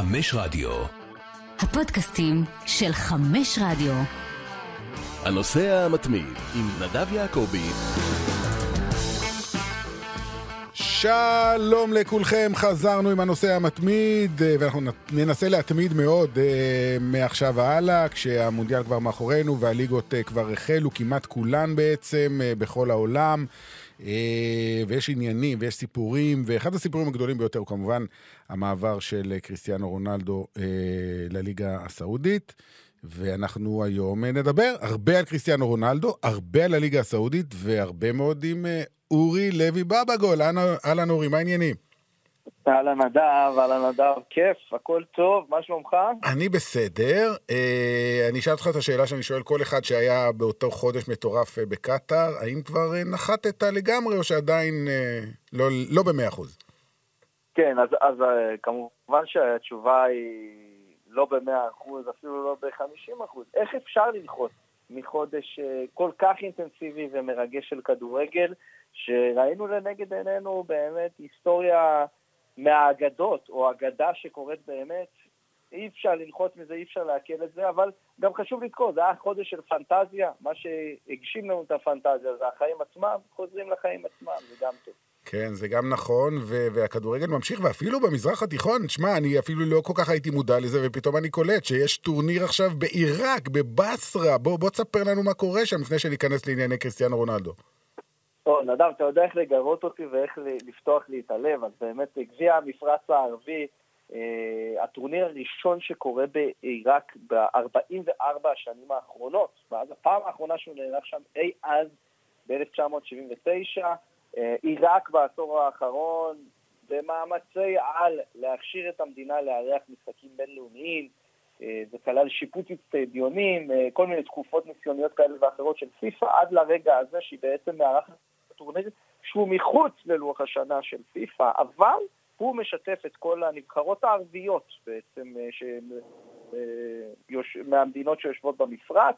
חמש רדיו. הפודקאסטים של חמש רדיו. הנוסע המתמיד עם נדב יעקבי. שלום לכולכם, חזרנו עם הנושא המתמיד, אה, ואנחנו ננסה להתמיד מאוד אה, מעכשיו והלאה, כשהמונדיאל כבר מאחורינו והליגות אה, כבר החלו, כמעט כולן בעצם, בכל העולם. ויש עניינים ויש סיפורים, ואחד הסיפורים הגדולים ביותר הוא כמובן המעבר של קריסטיאנו רונלדו לליגה הסעודית. ואנחנו היום נדבר הרבה על קריסטיאנו רונלדו, הרבה על הליגה הסעודית, והרבה מאוד עם אורי לוי בבגול. אהלן אורי, מה העניינים? אהלן נדב, אהלן נדב, כיף, הכל טוב, מה שלומך? אני בסדר. אה, אני אשאל אותך את השאלה שאני שואל כל אחד שהיה באותו חודש מטורף אה, בקטאר, האם כבר אה, נחתת לגמרי או שעדיין לא, לא במאה אחוז? כן, אז, אז כמובן שהתשובה היא לא במאה אחוז, אפילו לא בחמישים אחוז. איך אפשר ללחוץ מחודש כל כך אינטנסיבי ומרגש של כדורגל? שראינו לנגד עינינו באמת היסטוריה מהאגדות, או אגדה שקורית באמת. אי אפשר ללחוץ מזה, אי אפשר לעכל את זה, אבל גם חשוב לזכור, זה היה חודש של פנטזיה, מה שהגשים לנו את הפנטזיה זה החיים עצמם, חוזרים לחיים עצמם, זה גם טוב. כן, זה גם נכון, ו- והכדורגל ממשיך, ואפילו במזרח התיכון, שמע, אני אפילו לא כל כך הייתי מודע לזה, ופתאום אני קולט שיש טורניר עכשיו בעיראק, בבסרה, בוא, בוא תספר לנו מה קורה שם לפני שניכנס לענייני קריסטיאנו רונלדו. טוב, נדב, אתה יודע איך לגרות אותי ואיך לפתוח לי את הלב, אז באמת גביע המפרץ הערבי, אה, הטורניר הראשון שקורה בעיראק ב-44 השנים האחרונות, ואז הפעם האחרונה שהוא נערך שם אי אז ב-1979, אה, עיראק בעשור האחרון במאמצי על להכשיר את המדינה לארח משחקים בינלאומיים, אה, זה כלל שיפוץ אצטדיונים, אה, כל מיני תקופות ניסיוניות כאלה ואחרות של פיפ"א, עד לרגע הזה שהיא בעצם מארחת טורניר שהוא מחוץ ללוח השנה של פיפ"א, אבל הוא משתף את כל הנבחרות הערביות בעצם אה, ש... מהמדינות שיושבות במפרץ,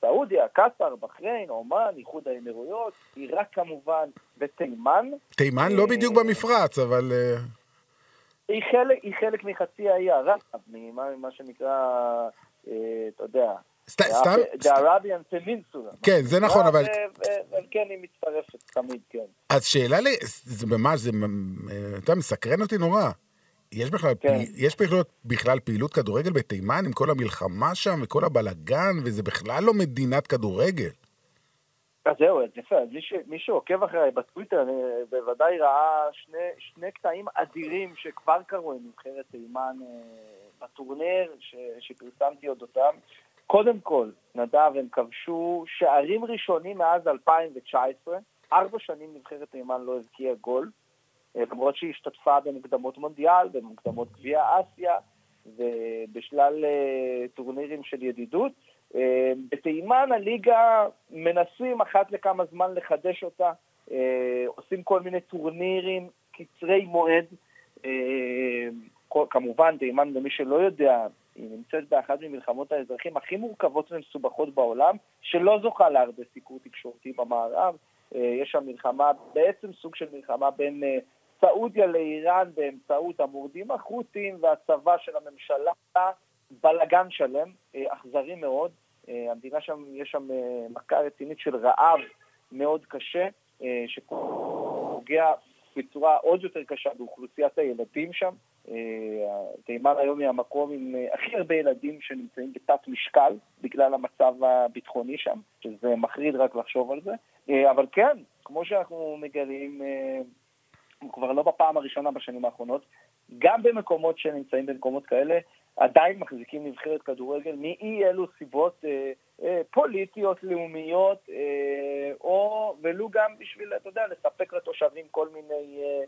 סעודיה, קטאר, בחריין, עומאן, איחוד האמירויות, עיראק כמובן ותימן. תימן לא בדיוק במפרץ, אבל... היא חלק, היא חלק מחצי האי ערב, ממה שנקרא, אה, אתה יודע, סתם? The Arabian Peninsula. כן, זה נכון, אבל... כן, היא מצטרפת תמיד, כן. אז שאלה לי, זה ממש, זה, אתה מסקרן אותי נורא. יש בכלל, כן. יש בכלל, בכלל פעילות כדורגל בתימן עם כל המלחמה שם וכל הבלגן, וזה בכלל לא מדינת כדורגל. אז זהו, יפה, אז מי שעוקב אחריי בטוויטר בוודאי ראה שני, שני קטעים אדירים שכבר קרו עם נבחרת תימן אה, בטורניר ש, שפרסמתי אודותם. קודם כל, נדב, הם כבשו שערים ראשונים מאז 2019, ארבע שנים נבחרת תימן לא הבקיעה גול, אה, למרות שהיא השתתפה במוקדמות מונדיאל, במוקדמות גביע אסיה ובשלל אה, טורנירים של ידידות. אה, בתימן הליגה מנסים אחת לכמה זמן לחדש אותה, עושים כל מיני טורנירים קצרי מועד. כמובן, תימן, למי שלא יודע, היא נמצאת באחת ממלחמות האזרחים הכי מורכבות ומסובכות בעולם, שלא זוכה להרבה סיקור תקשורתי במערב. יש שם מלחמה, בעצם סוג של מלחמה בין סעודיה לאיראן באמצעות המורדים החות'ים והצבא של הממשלה, בלגן שלם, אכזרי מאוד. אה, המדינה שם, יש שם אה, מכה רצינית של רעב מאוד קשה, אה, שפוגע בצורה עוד יותר קשה באוכלוסיית הילדים שם. תימן היום היא המקום עם הכי הרבה ילדים שנמצאים בתת משקל בגלל המצב הביטחוני שם, שזה מחריד רק לחשוב על זה. אבל כן, כמו שאנחנו מגלים, כבר לא בפעם הראשונה בשנים האחרונות, גם במקומות שנמצאים במקומות כאלה, עדיין מחזיקים נבחרת כדורגל מאי אלו סיבות אה, אה, פוליטיות, לאומיות, אה, או ולו גם בשביל, אתה יודע, לספק לתושבים כל מיני אה,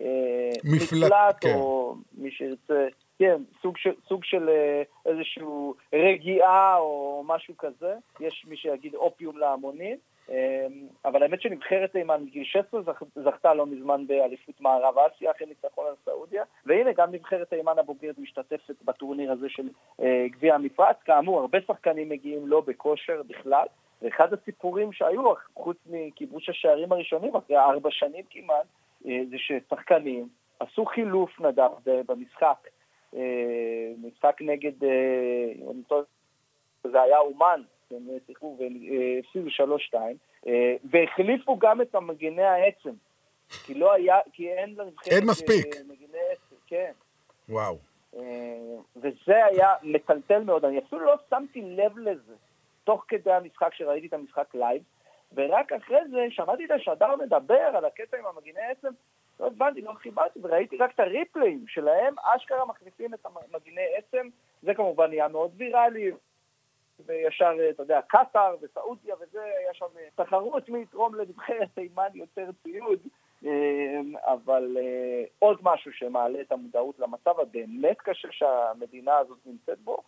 אה, מפלט, כן. או מי שירצה, כן, סוג של, סוג של אה, איזשהו רגיעה או משהו כזה, יש מי שיגיד אופיום להמונים. אמ, אבל האמת שנבחרת תימן מגיל 16 זכתה לא מזמן באליפות מערב אסיה אחרי ניצחון על סעודיה והנה גם נבחרת תימן הבוגרת משתתפת בטורניר הזה של אה, גביע המפרץ כאמור הרבה שחקנים מגיעים לא בכושר בכלל ואחד הסיפורים שהיו חוץ מכיבוש השערים הראשונים אחרי ארבע שנים כמעט אה, זה ששחקנים עשו חילוף נדב במשחק, משחק נגד, זה היה אומן, הם שיחקו והפסידו 3-2, והחליפו גם את המגיני עצם, כי לא היה, כי אין לנבחרת אין מספיק. מגיני עצם, כן. וואו. וזה היה מטלטל מאוד, אני אפילו לא שמתי לב לזה, תוך כדי המשחק שראיתי את המשחק live, ורק אחרי זה שמעתי את השדר מדבר על הקטע עם המגיני עצם, לא הבנתי, לא חיברתי, וראיתי רק את הריפליים שלהם, אשכרה מחליפים את המגיני עצם, זה כמובן נהיה מאוד ויראלי, וישר, אתה יודע, קטאר וסעודיה וזה, היה שם תחרות מי יתרום לנבחרת תימן יותר ציוד, אבל עוד משהו שמעלה את המודעות למצב הבאמת קשה שהמדינה הזאת נמצאת בו,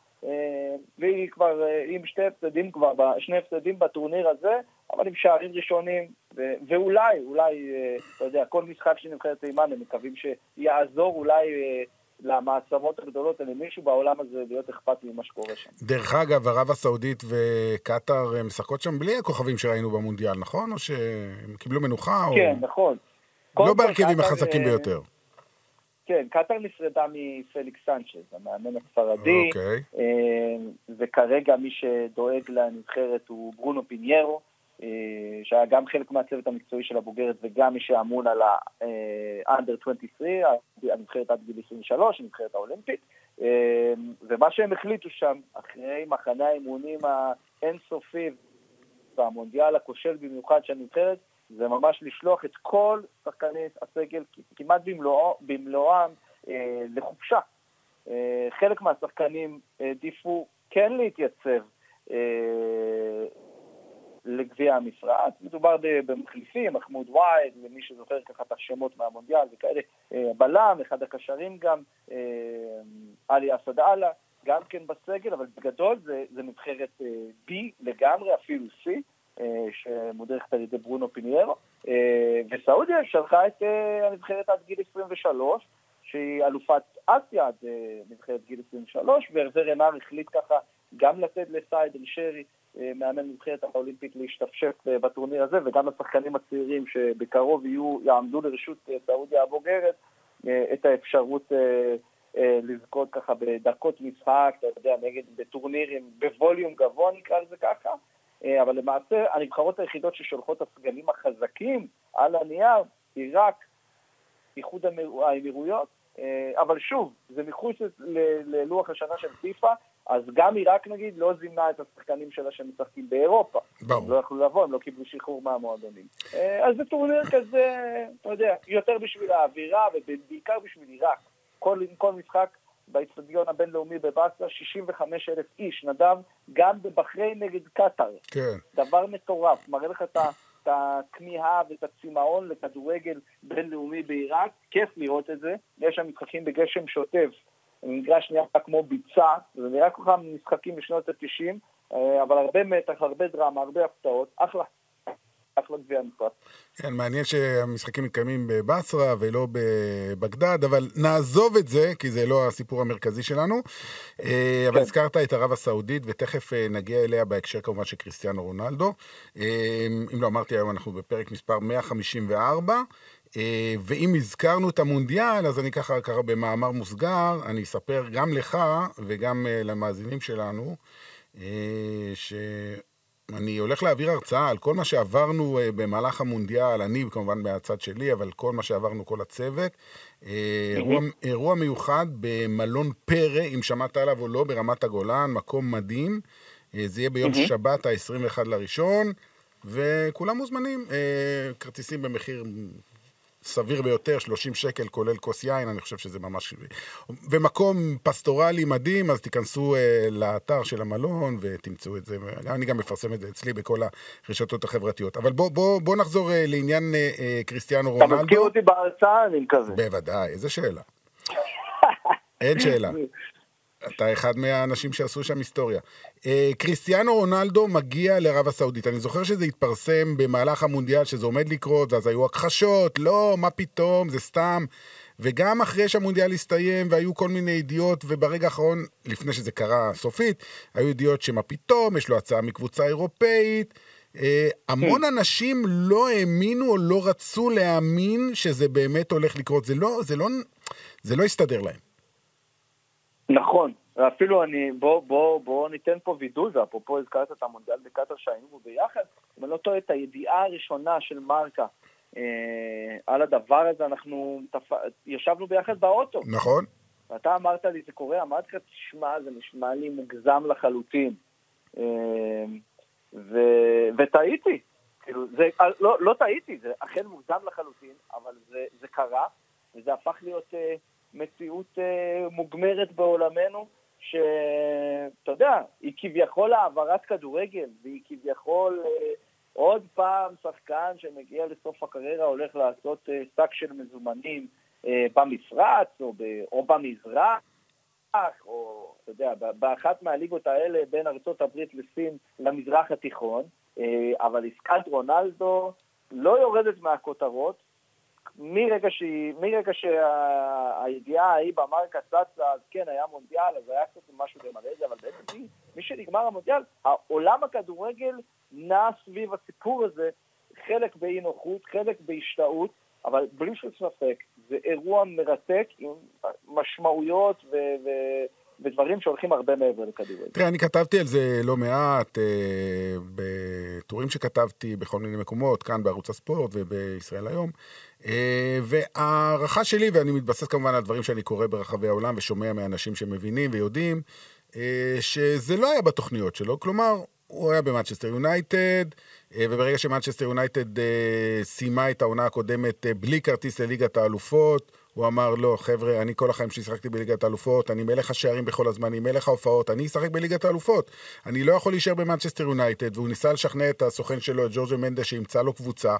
והיא כבר עם שתי הפסדים כבר, שני הפסדים בטורניר הזה, אבל עם שערים ראשונים, ואולי, אולי, אתה יודע, כל משחק של נבחרת תימן, הם מקווים שיעזור אולי למעצמות הגדולות, למישהו בעולם הזה להיות אכפת ממה שקורה שם. דרך אגב, ערב הסעודית וקטאר משחקות שם בלי הכוכבים שראינו במונדיאל, נכון? או שהם קיבלו מנוחה? כן, או... נכון. לא בהרכבים החזקים ביותר. כן, קטאר נפרדה מפליקס סנצ'ז, המאמן הספרדי, אוקיי. וכרגע מי שדואג לנבחרת הוא ברונו פיניירו, שהיה גם חלק מהצוות המקצועי של הבוגרת וגם מי שאמון על ה-under 23, הנבחרת עד גיל 23, הנבחרת האולימפית, ומה שהם החליטו שם, אחרי מחנה האימונים האינסופי והמונדיאל הכושל במיוחד של הנבחרת, זה ממש לשלוח את כל שחקני הסגל כמעט במלואו, במלואם אה, לחופשה. אה, חלק מהשחקנים העדיפו כן להתייצב אה, לגביע המשרד. מדובר במחליפים, מחמוד וייד, למי שזוכר ככה את השמות מהמונדיאל וכאלה, אה, בלם, אחד הקשרים גם, אה, עלי אסד אללה, גם כן בסגל, אבל בגדול זה, זה נבחרת אה, B לגמרי, אפילו C. שמודרכת על ידי ברונו פיניירו, וסעודיה שלחה את הנבחרת עד גיל 23, שהיא אלופת אסיה עד נבחרת גיל 23, והרזר רנר החליט ככה גם לתת לסייד אל-שרי, מאמן נבחרת האולימפית, להשתפשף בטורניר הזה, וגם לשחקנים הצעירים שבקרוב יהיו, יעמדו לרשות סעודיה הבוגרת, את האפשרות לזכות ככה בדקות משחק, אתה יודע, נגד, בטורנירים, בווליום גבוה נקרא לזה ככה. אבל למעשה הנבחרות היחידות ששולחות את הסגלים החזקים על הנייר היא רק איחוד האמירויות, אבל שוב, זה מחוץ ללוח השנה של פיפ"א, אז גם עיראק נגיד לא זימנה את השחקנים שלה שמשחקים באירופה. ברור. לא יכלו לבוא, הם לא קיבלו שחרור מהמועדונים. אז זה טורניר כזה, אתה יודע, יותר בשביל האווירה ובעיקר בשביל עיראק. כל, כל משחק באצטדיון הבינלאומי בבאסה, 65 אלף איש, נדב, גם בבחריין נגד קטאר. כן. דבר מטורף, מראה לך את הכמיהה ואת הצמאון לכדורגל בינלאומי בעיראק, כיף לראות את זה, יש שם משחקים בגשם שוטף, מגרש נראה כמו ביצה, זה נראה ככה משחקים בשנות ה-90, אבל הרבה מתח, הרבה דרמה, הרבה הפתעות, אחלה. אחלה גביע המשחק. כן, מעניין שהמשחקים מתקיימים בבצרה ולא בבגדד, אבל נעזוב את זה, כי זה לא הסיפור המרכזי שלנו. אבל כן. הזכרת את ערב הסעודית, ותכף נגיע אליה בהקשר כמובן של קריסטיאנו רונלדו. אם לא אמרתי היום, אנחנו בפרק מספר 154. ואם הזכרנו את המונדיאל, אז אני ככה, ככה במאמר מוסגר, אני אספר גם לך וגם למאזינים שלנו, ש... אני הולך להעביר הרצאה על כל מה שעברנו במהלך המונדיאל, אני כמובן מהצד שלי, אבל כל מה שעברנו, כל הצוות. אירוע, אירוע מיוחד במלון פרא, אם שמעת עליו או לא, ברמת הגולן, מקום מדהים. זה יהיה ביום שבת ה-21 לראשון, וכולם מוזמנים. כרטיסים במחיר סביר ביותר, 30 שקל כולל כוס יין, אני חושב שזה ממש... ומקום פסטורלי מדהים, אז תיכנסו uh, לאתר של המלון ותמצאו את זה. אני גם מפרסם את זה אצלי בכל הרשתות החברתיות. אבל בוא, בוא, בוא נחזור uh, לעניין uh, uh, קריסטיאנו רונלדו. אתה מזכיר אותי בהרצאה, אני מקווה. בוודאי, איזה שאלה. אין שאלה. אתה אחד מהאנשים שעשו שם היסטוריה. אה, קריסטיאנו רונלדו מגיע לערב הסעודית. אני זוכר שזה התפרסם במהלך המונדיאל, שזה עומד לקרות, ואז היו הכחשות, לא, מה פתאום, זה סתם. וגם אחרי שהמונדיאל הסתיים, והיו כל מיני ידיעות, וברגע האחרון, לפני שזה קרה סופית, היו ידיעות שמה פתאום, יש לו הצעה מקבוצה אירופאית. אה, המון אנשים לא האמינו או לא רצו להאמין שזה באמת הולך לקרות. זה לא, זה לא, זה לא הסתדר להם. נכון, אפילו אני, בוא, בוא, בוא ניתן פה וידוי, ואפרופו הזכרת את המונדיאל בקטר שהיינו ביחד, אם אני לא טועה, את הידיעה הראשונה של מרקה אה, על הדבר הזה, אנחנו תפ... ישבנו ביחד באוטו. נכון. ואתה אמרת לי, זה קורה, אמרתי לך, תשמע, זה נשמע לי מוגזם לחלוטין. אה, ו... וטעיתי. כאילו, זה, לא, לא טעיתי, זה אכן מוגזם לחלוטין, אבל זה, זה קרה, וזה הפך להיות אה, מציאות אה, מוגמרת בעולמנו, שאתה יודע, היא כביכול העברת כדורגל, והיא כביכול אה, עוד פעם שחקן שמגיע לסוף הקריירה הולך לעשות אה, שק של מזומנים אה, במפרץ או, ב, או במזרח. או, אתה יודע, באחת מהליגות האלה בין ארצות הברית לסין למזרח התיכון, אה, אבל עסקת רונלדו לא יורדת מהכותרות. מרגע, שהיא, מרגע שהידיעה ההיא במרקה צצה, אז כן, היה מונדיאל, אז היה קצת משהו למראה את זה, אבל בעצם שנגמר המונדיאל, העולם הכדורגל נע סביב הסיפור הזה, חלק באי נוחות, חלק בהשתאות, אבל בלי שום ספק, זה אירוע מרתק עם משמעויות ו... ו... ודברים שהולכים הרבה מעבר לכדורגל. תראה, אני כתבתי על זה לא מעט, אה, בטורים שכתבתי בכל מיני מקומות, כאן בערוץ הספורט ובישראל היום. אה, וההערכה שלי, ואני מתבסס כמובן על דברים שאני קורא ברחבי העולם ושומע מאנשים שמבינים ויודעים, אה, שזה לא היה בתוכניות שלו, כלומר, הוא היה במאצ'סטר יונייטד, וברגע שמאצ'סטר יונייטד אה, סיימה את העונה הקודמת אה, בלי כרטיס לליגת האלופות, הוא אמר, לא, חבר'ה, אני כל החיים שלי שיחקתי בליגת האלופות, אני מלך השערים בכל הזמן, אני מלך ההופעות, אני אשחק בליגת האלופות. אני לא יכול להישאר במנצ'סטר יונייטד, והוא ניסה לשכנע את הסוכן שלו, את ג'ורג'ה מנדה, שימצא לו קבוצה,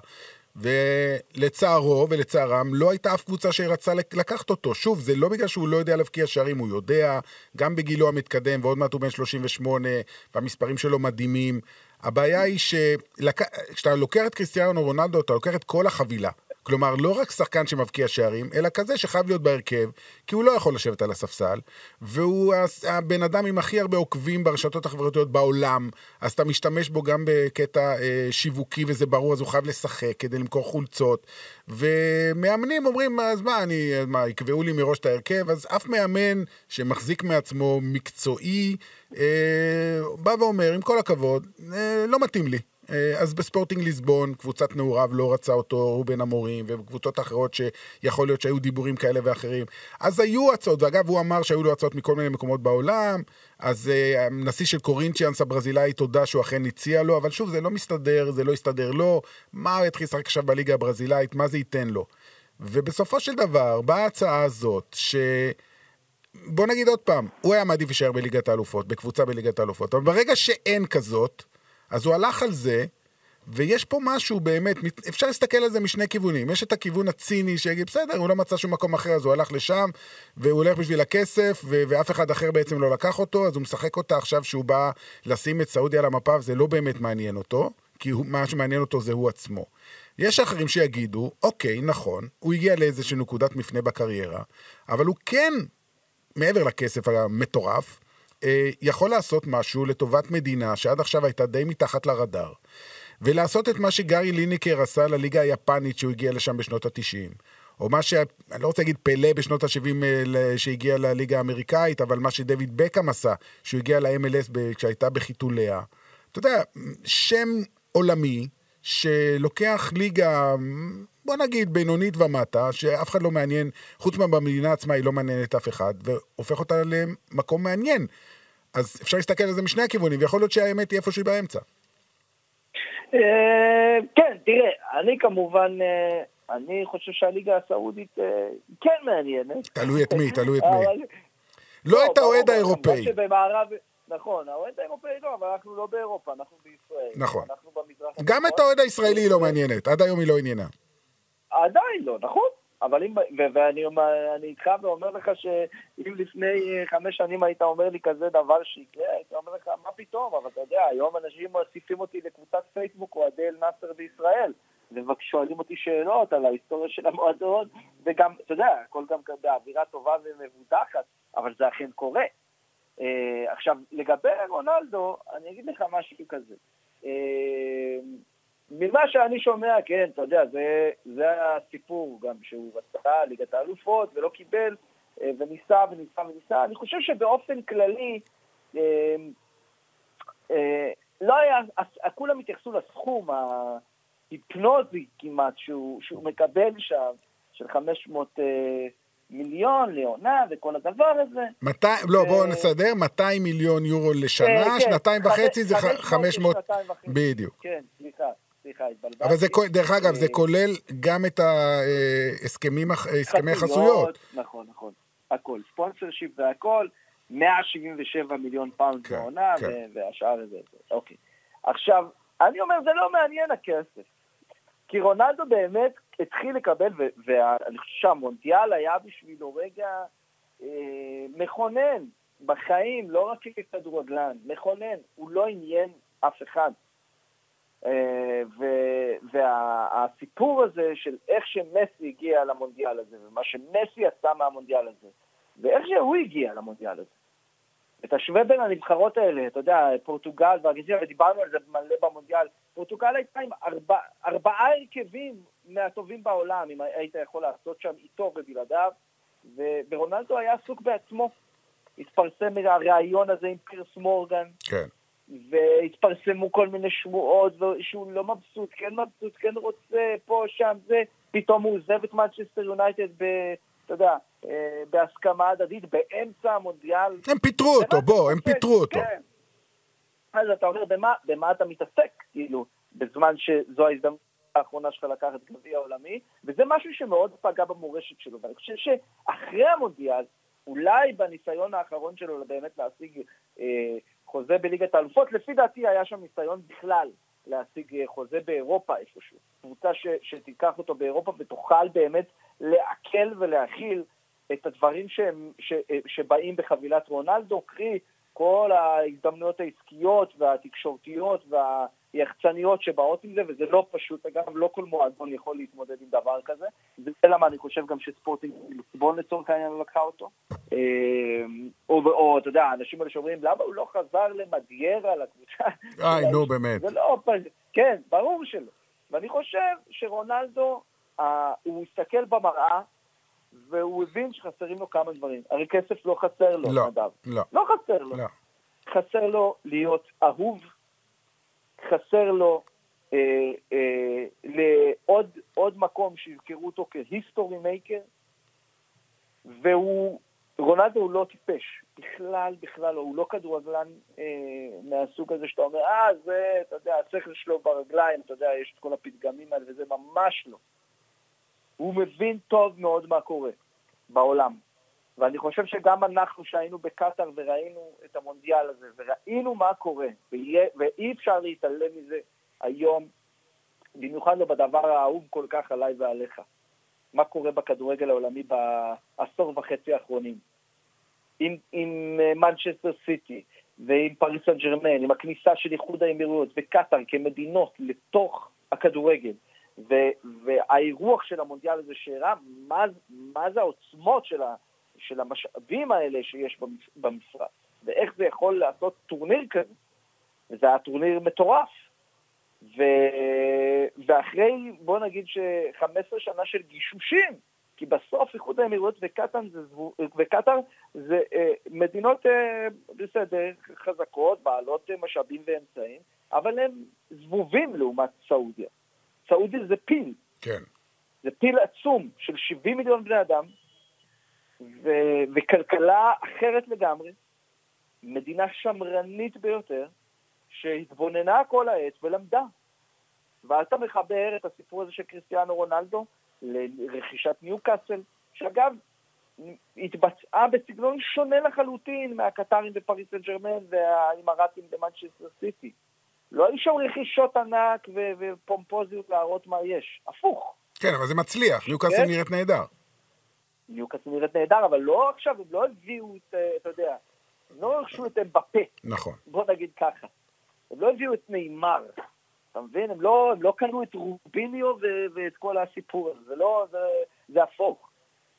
ולצערו ולצערם, לא הייתה אף קבוצה שרצה לקחת אותו. שוב, זה לא בגלל שהוא לא יודע להבקיע שערים, הוא יודע, גם בגילו המתקדם, ועוד מעט הוא בן 38, והמספרים שלו מדהימים. הבעיה היא שכשאתה לוקח את קריסטיאנו רונלדו, אתה לוקח את כל החבילה. כלומר, לא רק שחקן שמבקיע שערים, אלא כזה שחייב להיות בהרכב, כי הוא לא יכול לשבת על הספסל, והוא הבן אדם עם הכי הרבה עוקבים ברשתות החברתיות בעולם, אז אתה משתמש בו גם בקטע אה, שיווקי, וזה ברור, אז הוא חייב לשחק כדי למכור חולצות. ומאמנים אומרים, אז מה, אני, מה, יקבעו לי מראש את ההרכב? אז אף מאמן שמחזיק מעצמו מקצועי, אה, בא ואומר, עם כל הכבוד, אה, לא מתאים לי. אה, אז בספורטינג ליסבון, קבוצת נעוריו לא רצה אותו, רובן המורים, ובקבוצות אחרות שיכול להיות שהיו דיבורים כאלה ואחרים. אז היו הצעות, ואגב, הוא אמר שהיו לו הצעות מכל מיני מקומות בעולם, אז הנשיא של קורינצ'יאנס הברזילאי תודה שהוא אכן הציע לו, אבל שוב, זה לא מסתדר, זה לא יסתדר לו, מה הוא יתחיל לשחק עכשיו בליגה הברזילאית, מה זה ייתן לו? ובסופו של דבר, באה ההצעה הזאת, ש... בוא נגיד עוד פעם, הוא היה מעדיף להישאר בליגת האלופות, בקבוצה בליגת האלופות, אבל ברגע שאין כזאת, אז הוא הלך על זה, ויש פה משהו באמת, אפשר להסתכל על זה משני כיוונים. יש את הכיוון הציני שיגיד, בסדר, הוא לא מצא שום מקום אחר, אז הוא הלך לשם, והוא הולך בשביל הכסף, ו- ואף אחד אחר בעצם לא לקח אותו, אז הוא משחק אותה עכשיו שהוא בא לשים את סעודיה על המפה, וזה לא באמת מעניין אותו, כי הוא, מה שמעניין אותו זה הוא עצמו. יש אחרים שיגידו, אוקיי, נכון, הוא הגיע לאיזושהי נקודת מפנה בקריירה, אבל הוא כן, מעבר לכסף המטורף, יכול לעשות משהו לטובת מדינה שעד עכשיו הייתה די מתחת לרדאר, ולעשות את מה שגארי ליניקר עשה לליגה היפנית שהוא הגיע לשם בשנות ה-90. או מה ש... אני לא רוצה להגיד פלא בשנות ה-70 אה, שהגיע לליגה האמריקאית, אבל מה שדויד בקאם עשה, שהוא הגיע ל-MLS כשהייתה בחיתוליה. אתה יודע, שם עולמי שלוקח ליגה, בוא נגיד בינונית ומטה, שאף אחד לא מעניין, חוץ מהמדינה עצמה היא לא מעניינת אף אחד, והופך אותה למקום מעניין. אז אפשר להסתכל על זה משני הכיוונים, ויכול להיות שהאמת היא איפשהו באמצע. אה, כן, תראה, אני כמובן, אה, אני חושב שהליגה הסעודית אה, כן מעניינת. תלוי את מי, תלוי את מי. לא את האוהד האירופאי. נכון, האוהד האירופאי לא, אבל אנחנו לא באירופה, אנחנו בישראל. נכון. אנחנו במזרח... גם את האוהד הישראלי היא לא מעניינת, עד היום היא לא עניינה. עדיין לא, נכון. אבל אם, ואני איתך ואומר לך שאם לפני חמש שנים היית אומר לי כזה דבר שיקרה, הייתי אומר לך, מה פתאום? אבל אתה יודע, היום אנשים מוסיפים אותי לקבוצת פייסבוק אוהדי אל-נאסר בישראל, ושואלים אותי שאלות על ההיסטוריה של המועדון, וגם, אתה יודע, הכל גם באווירה טובה ומבודחת, אבל זה אכן קורה. Uh, עכשיו, לגבי רונלדו, אני אגיד לך משהו כזה. אה, ממה שאני שומע, כן, אתה יודע, זה, זה הסיפור גם שהוא רצה ליגת האלופות ולא קיבל, אה, וניסה וניסה וניסה. אני חושב שבאופן כללי, אה, אה, לא היה, כולם התייחסו לסכום ההיפנוזי כמעט שהוא, שהוא מקבל שם, של 500 מיליון לעונה וכל הדבר הזה. 200, לא, בואו נסדר, 200 מיליון יורו לשנה, כן, כן. שנתיים וחצי זה 500, בדיוק. כן, סליחה. סליחה, התבלבלתי. אבל זה, דרך אגב, זה כולל גם את ההסכמים, הסכמי חסויות. נכון, נכון. הכל. sponsorship והכל, 177 מיליון pound כן, בעונה, כן. והשאר זה, אוקיי. עכשיו, אני אומר, זה לא מעניין הכסף. כי רונאלדו באמת התחיל לקבל, ואני חושב שהמונדיאל היה בשבילו רגע אה, מכונן בחיים, לא רק ככדורגלן, מכונן. הוא לא עניין אף אחד. אה, והסיפור הזה של איך שמסי הגיע למונדיאל הזה, ומה שמסי עשה מהמונדיאל הזה, ואיך שהוא הגיע למונדיאל הזה. ותשווה בין הנבחרות האלה, אתה יודע, פורטוגל וארגנטינה, ודיברנו על זה מלא במונדיאל, פורטוגל הייתה עם ארבע, ארבעה הרכבים מהטובים בעולם, אם היית יכול לעשות שם איתו ובלעדיו, ורונאלדו היה עסוק בעצמו. התפרסם הריאיון הזה עם פירס מורגן. כן. והתפרסמו כל מיני שמועות, שהוא לא מבסוט, כן מבסוט, כן רוצה, פה, שם, זה, פתאום הוא עוזב את מנצ'סטר יונייטד ב... אתה יודע, אה, בהסכמה הדדית באמצע המונדיאל. הם פיטרו אותו, בוא, הם פיטרו אותו. כן. אז אתה אומר, במה, במה אתה מתעסק, כאילו, בזמן שזו ההזדמנות האחרונה שלך לקחת גביע עולמי, וזה משהו שמאוד פגע במורשת שלו, ואני חושב שאחרי המונדיאל, אולי בניסיון האחרון שלו באמת להשיג אה, חוזה בליגת האלופות, לפי דעתי היה שם ניסיון בכלל להשיג אה, חוזה באירופה איפשהו. קבוצה ש, שתיקח אותו באירופה ותוכל באמת לעכל ולהכיל את הדברים שהם, ש, אה, שבאים בחבילת רונלדו, קרי כל ההזדמנויות העסקיות והתקשורתיות והיחצניות שבאות עם זה, וזה לא פשוט, אגב, לא כל מועדון יכול להתמודד עם דבר כזה. זה למה אני חושב גם שספורטינג ליסבון לצורך העניין לקחה אותו. אמ, או, או, אתה יודע, האנשים האלה שאומרים, למה הוא לא חזר למדיירה לקבוצה? איי, נו, באמת. זה לא, כן, ברור שלא. ואני חושב שרונלדו, אה, הוא הסתכל במראה, והוא הבין שחסרים לו כמה דברים. הרי כסף לא חסר לו, לא, נדב. לא. לא חסר לו. לא. חסר לו להיות אהוב, חסר לו אה, אה, לעוד מקום שיזכרו אותו כהיסטורי מייקר, והוא, רונלדו הוא לא טיפש, בכלל, בכלל לא, הוא לא כדורגלן אה, מהסוג הזה שאתה אומר, אה, זה, אתה יודע, השכל שלו ברגליים, אתה יודע, יש את כל הפתגמים האלה, וזה ממש לא. הוא מבין טוב מאוד מה קורה בעולם. ואני חושב שגם אנחנו שהיינו בקטאר וראינו את המונדיאל הזה, וראינו מה קורה, ואי, אפשר להתעלם מזה היום, במיוחד לא בדבר האהוב כל כך עליי ועליך. מה קורה בכדורגל העולמי בעשור וחצי האחרונים. עם, עם מנצ'סטר סיטי ועם פריס סן ג'רמן, עם הכניסה של איחוד האמירויות וקטאר כמדינות לתוך הכדורגל, והאירוח של המונדיאל הזה שהראה מה, מה זה העוצמות של, ה, של המשאבים האלה שיש במשרד, ואיך זה יכול לעשות טורניר כזה. וזה היה טורניר מטורף. ו... ואחרי, בוא נגיד ש-15 שנה של גישושים, כי בסוף איחוד האמירויות וקטאר זה, וקטאר זה אה, מדינות אה, בסדר, חזקות, בעלות אה, משאבים ואמצעים, אבל הם זבובים לעומת סעודיה. סעודיה זה פיל. כן. זה פיל עצום של 70 מיליון בני אדם, ו... וכלכלה אחרת לגמרי, מדינה שמרנית ביותר, שהתבוננה כל העת ולמדה. ואז אתה מחבר את הסיפור הזה של קריסטיאנו רונלדו לרכישת ניו קאסל, שאגב, התבצעה בסגנון שונה לחלוטין מהקטרים בפריס סן ג'רמן והאימראטים במנצ'סטר סיטי. לא היו שם רכישות ענק ופומפוזיות להראות מה יש, הפוך. כן, אבל זה מצליח, ניוקאסל כן? נראית נהדר. ניוקאסל נראית נהדר, אבל לא עכשיו, הם לא הביאו את, אה, אתה יודע, הם לא רכשו את אמבפה. נכון. בוא נגיד ככה. הם לא הביאו את ניימאר, אתה מבין? הם לא, הם לא קנו את רוביניו ו- ואת כל הסיפור הזה, זה לא, זה, זה הפוך.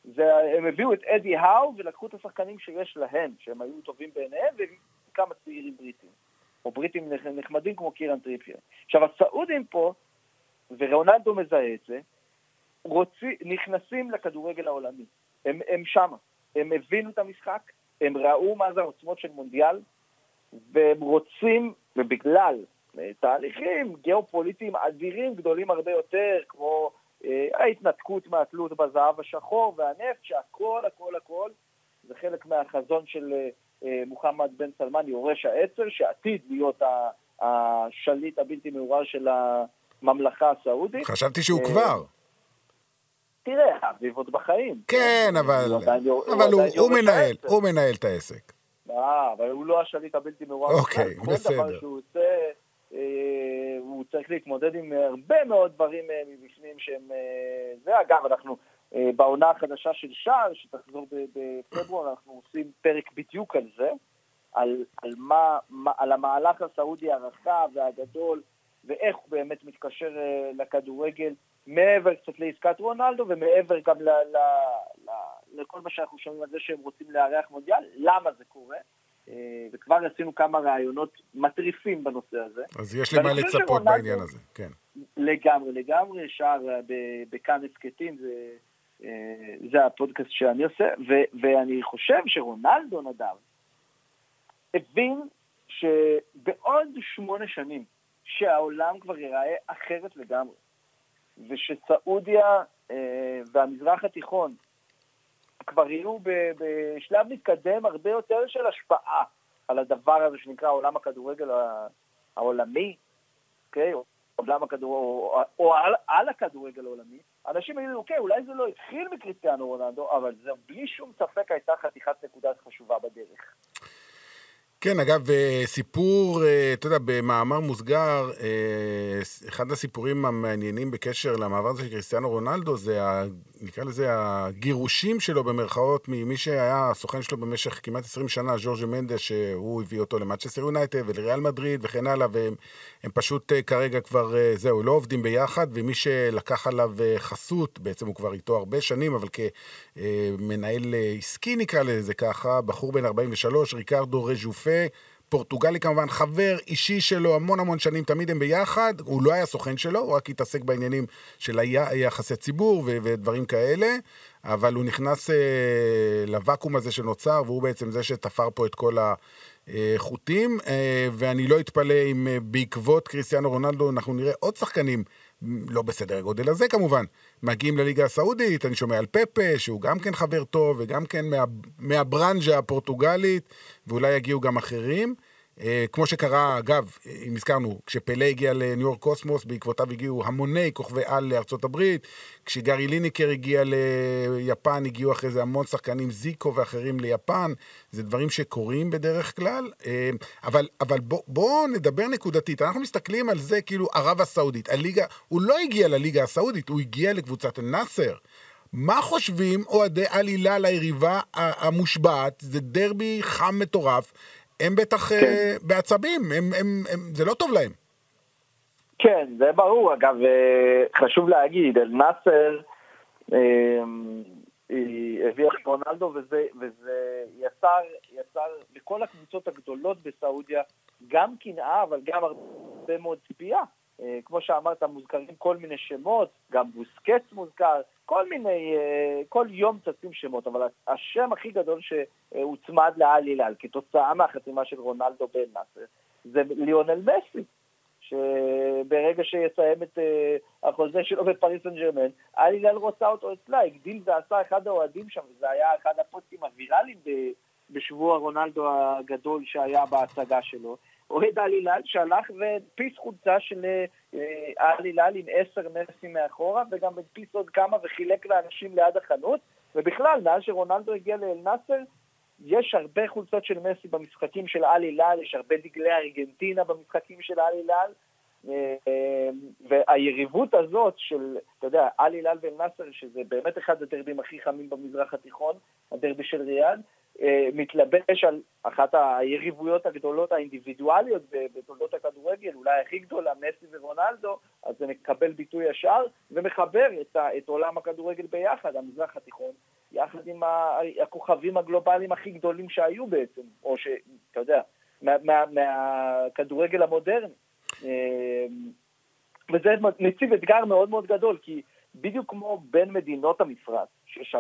זה, הם הביאו את אדי האו ולקחו את השחקנים שיש להם, שהם היו טובים בעיניהם, וכמה צעירים בריטים. או בריטים נחמדים כמו קירן טריפייר. עכשיו, הסעודים פה, ורונלדו מזהה את זה, רוצי, נכנסים לכדורגל העולמי. הם, הם שמה. הם הבינו את המשחק, הם ראו מה זה העוצמות של מונדיאל, והם רוצים, ובגלל אה, תהליכים גיאופוליטיים אדירים גדולים הרבה יותר, כמו אה, ההתנתקות מהתלות בזהב השחור והנפט, שהכל, הכל, הכל, זה חלק מהחזון של אה, אה מוחמד בן סלמן, יורש העצר, שעתיד להיות השליט הבלתי מעורר של הממלכה הסעודית. חשבתי שהוא אה, כבר. תראה, אביב עוד בחיים. כן, אבל, הוא, אבל הוא, מנהל, הוא מנהל את העסק. אה, אבל הוא לא השליט הבלתי מעורר. אוקיי, בסדר. כל דבר שהוא עושה, אה, הוא צריך להתמודד עם הרבה מאוד דברים אה, מבפנים שהם... אה, זה אגב, אנחנו בעונה החדשה של שער, שתחזור בפברואר, אנחנו עושים פרק בדיוק על זה, על, על, מה, מה, על המהלך הסעודי הרחב והגדול, ואיך הוא באמת מתקשר אה, לכדורגל. מעבר קצת לעסקת רונלדו ומעבר גם ל, ל, ל, לכל מה שאנחנו שומעים על זה שהם רוצים לארח מונדיאל, למה זה קורה. אה, וכבר עשינו כמה ראיונות מטריפים בנושא הזה. אז יש לי מה לצפות בעניין הזה, כן. לגמרי, לגמרי, שער בכאן הסכתים, זה, אה, זה הפודקאסט שאני עושה, ו, ואני חושב שרונלדו נדב הבין שבעוד שמונה שנים שהעולם כבר ייראה אחרת לגמרי. ושסעודיה אה, והמזרח התיכון כבר יהיו בשלב מתקדם הרבה יותר של השפעה על הדבר הזה שנקרא עולם הכדורגל העולמי, אוקיי? עולם הכדור... או, או על, על הכדורגל העולמי, אנשים יגידו, אוקיי, אולי זה לא התחיל מקריסטיאנו רונלדו, אבל זה בלי שום ספק הייתה חתיכת נקודה חשובה בדרך. כן, אגב, אה, סיפור, אה, אתה יודע, במאמר מוסגר, אה, אחד הסיפורים המעניינים בקשר למעבר הזה של קריסטיאנו רונלדו זה, נקרא לזה, הגירושים שלו במרכאות ממי שהיה הסוכן שלו במשך כמעט 20 שנה, ז'ורג'ה מנדה, שהוא הביא אותו למאצ'סטר יונייטד ולריאל מדריד וכן הלאה, והם פשוט כרגע כבר, זהו, לא עובדים ביחד, ומי שלקח עליו חסות, בעצם הוא כבר איתו הרבה שנים, אבל כמנהל עסקי נקרא לזה ככה, בחור בן 43, ריקרדו רז'ופה, יפה, פורטוגלי כמובן, חבר אישי שלו המון המון שנים, תמיד הם ביחד, הוא לא היה סוכן שלו, הוא רק התעסק בעניינים של יחסי ציבור ו- ודברים כאלה, אבל הוא נכנס אה, לוואקום הזה שנוצר, והוא בעצם זה שתפר פה את כל החוטים, אה, ואני לא אתפלא אם אה, בעקבות קריסטיאנו רונלדו אנחנו נראה עוד שחקנים לא בסדר הגודל הזה כמובן, מגיעים לליגה הסעודית, אני שומע על פפה, שהוא גם כן חבר טוב, וגם כן מה, מהברנז'ה הפורטוגלית, ואולי יגיעו גם אחרים. אה, כמו שקרה, אגב, אם הזכרנו, כשפלא הגיע לניו יורק קוסמוס, בעקבותיו הגיעו המוני כוכבי על לארצות הברית, כשגארי ליניקר הגיע ליפן, הגיעו אחרי זה המון שחקנים, זיקו ואחרים ליפן, זה דברים שקורים בדרך כלל, אה, אבל, אבל בואו בוא נדבר נקודתית, אנחנו מסתכלים על זה כאילו ערב הסעודית, הליגה, הוא לא הגיע לליגה הסעודית, הוא הגיע לקבוצת א-נאסר. מה חושבים אוהדי עלילה ליריבה המושבעת? זה דרבי חם מטורף. הם בטח כן. uh, בעצבים, הם, הם, הם, זה לא טוב להם. כן, זה ברור. אגב, אה, חשוב להגיד, אל-נאסר אה, הביא את רונלדו, וזה, וזה יצר, יצר בכל הקבוצות הגדולות בסעודיה גם קנאה, אבל גם הרבה מאוד ציפייה. אה, כמו שאמרת, מוזכרים כל מיני שמות, גם בוסקץ מוזכר, כל מיני, אה, כל יום צצים שמות, אבל השם הכי גדול שהוצמד לאל הילל כתוצאה מהחתימה של רונלדו בן נאסר זה ליונל מסי, שברגע שיסיים את אה, החוזה שלו בפריס סן ג'רמן, אל הילל רוצה אותו אצלה, הגדיל ועשה אחד האוהדים שם, וזה היה אחד הפוסטים הוויראליים בשבוע רונלדו הגדול שהיה בהצגה שלו. אוהד אל הילל שהלך והדפיס חולצה של אה, אל הילל עם עשר נסים מאחורה, וגם הדפיס עוד כמה וחילק לאנשים ליד החנות, ובכלל, מאז שרונלדו הגיע לאל נאסר, יש הרבה חולצות של מסי במשחקים של אל הילל, יש הרבה דגלי ארגנטינה במשחקים של אל הילל, אה, אה, והיריבות הזאת של, אתה יודע, אל הילל ואל נאסר, שזה באמת אחד הדרבים הכי חמים במזרח התיכון, הדרבי של ריאד, מתלבש על אחת היריבויות הגדולות האינדיבידואליות בתולדות הכדורגל, אולי הכי גדולה, מסי ורונלדו, אז זה מקבל ביטוי ישר ומחבר את, את עולם הכדורגל ביחד, המזרח התיכון, יחד עם הכוכבים הגלובליים הכי גדולים שהיו בעצם, או שאתה יודע, מהכדורגל המודרני. אה, וזה מציב אתגר מאוד מאוד גדול, כי בדיוק כמו בין מדינות המפרץ, שיש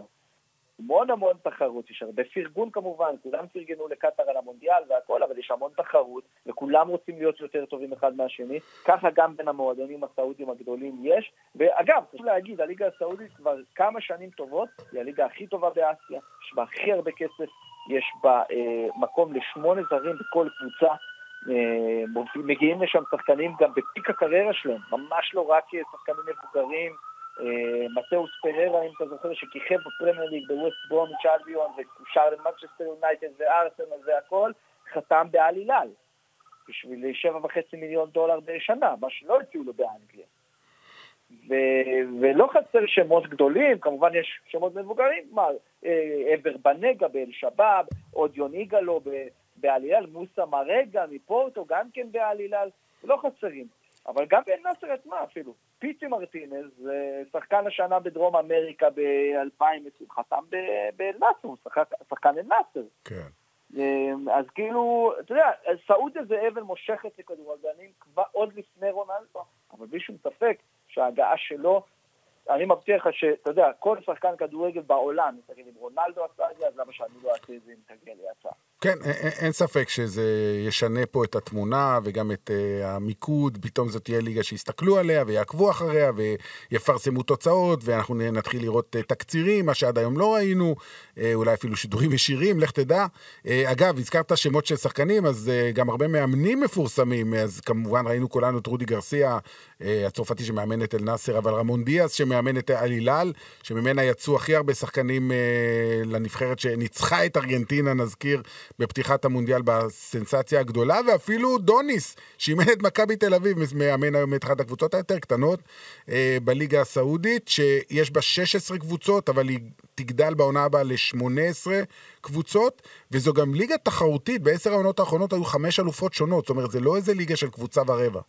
המון המון תחרות, יש הרבה פרגון כמובן, כולם פרגנו לקטאר על המונדיאל והכל, אבל יש המון תחרות, וכולם רוצים להיות יותר טובים אחד מהשני, ככה גם בין המועדונים הסעודיים הגדולים יש, ואגב, חשוב להגיד, הליגה הסעודית כבר כמה שנים טובות, היא הליגה הכי טובה באסיה, יש בה הכי הרבה כסף, יש בה אה, מקום לשמונה זרים בכל קבוצה, אה, מגיעים לשם שחקנים גם בפיק הקריירה שלהם, ממש לא רק שחקנים מבוגרים, אה, מתאוס פררה, אם אתה זוכר, שכיכב בפרמייר ליג בווסט ברומיץ' אלביון וקושר למנצ'סטר יונייטד וארסנל והכל, חתם בעל הילל בשביל שבע וחצי מיליון דולר בשנה, מה שלא הציעו לו באנגליה. ו- ולא חסר שמות גדולים, כמובן יש שמות מבוגרים, אה, אבר בנגה באל-שבאב, עוד יוניגלו בעלילל, מוסא מרגה מפורטו, גם כן בעלילל, לא חסרים. אבל גם באל-נאסר עצמה אפילו. פיטי מרטינז, שחקן השנה בדרום אמריקה ב-2020, חתם באל-נאסר, שחקן אל-נאסר. כן. אמ, אז כאילו, אתה יודע, סעודיה זה אבן מושכת לכדורגלנים עוד לפני רונלדו, אבל בלי שום ספק שההגעה שלו אני מבטיח לך שאתה יודע, כל שחקן כדורגל בעולם, תגיד, אם רונלדו עשה את זה, אז למה שאני לא אעשה את זה אם תגיע לי הצעה? כן, אין, ספק שזה ישנה פה את התמונה וגם את uh, המיקוד, פתאום זאת תהיה ליגה שיסתכלו עליה ויעקבו אחריה ויפרסמו תוצאות ואנחנו נתחיל לראות uh, תקצירים, מה שעד היום לא ראינו, uh, אולי אפילו שידורים ישירים, לך תדע. אגב, הזכרת שמות של שחקנים, אז גם הרבה מאמנים מפורסמים, אז כמובן ראינו כולנו את רודי גרסיה, הצרפתי שמאמן את אל-נאסר, אבל רמון דיאס שמאמן את אל הילל, שממנה יצאו הכי הרבה שחקנים לנבחרת שניצחה את ארגנטינה, נזכיר. בפתיחת המונדיאל בסנסציה הגדולה, ואפילו דוניס, שאימן את מכבי תל אביב, מאמן היום את אחת הקבוצות היותר קטנות אה, בליגה הסעודית, שיש בה 16 קבוצות, אבל היא תגדל בעונה הבאה ל-18 קבוצות, וזו גם ליגה תחרותית, בעשר העונות האחרונות היו חמש אלופות שונות, זאת אומרת, זה לא איזה ליגה של קבוצה ורבע.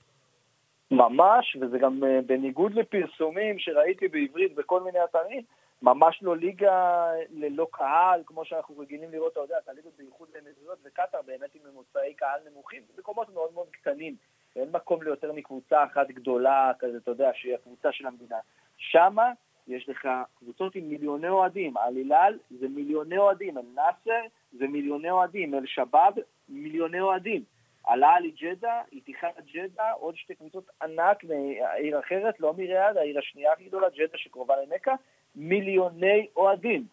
ממש, וזה גם uh, בניגוד לפרסומים שראיתי בעברית בכל מיני אתרים, ממש לא ליגה ללא קהל, כמו שאנחנו רגילים לראות, אתה יודע, את הליגות בייחוד לאמירויות וקטאר באמת עם ממוצעי קהל נמוכים, מקומות מאוד מאוד קטנים, אין מקום ליותר מקבוצה אחת גדולה, כזה, אתה יודע, שהיא הקבוצה של המדינה. שמה יש לך קבוצות עם מיליוני אוהדים, אל-הילאל זה מיליוני אוהדים, אל-נאסר זה מיליוני אוהדים, אל-שבאב מיליוני אוהדים. אל-אהלי ג'דה, איתיחאד ג'דה, עוד שתי קבוצות ענק מעיר אחרת, לא מריאד, העיר השנייה הכי גדולה, ג'דה שקרובה למכה, מיליוני אוהדים.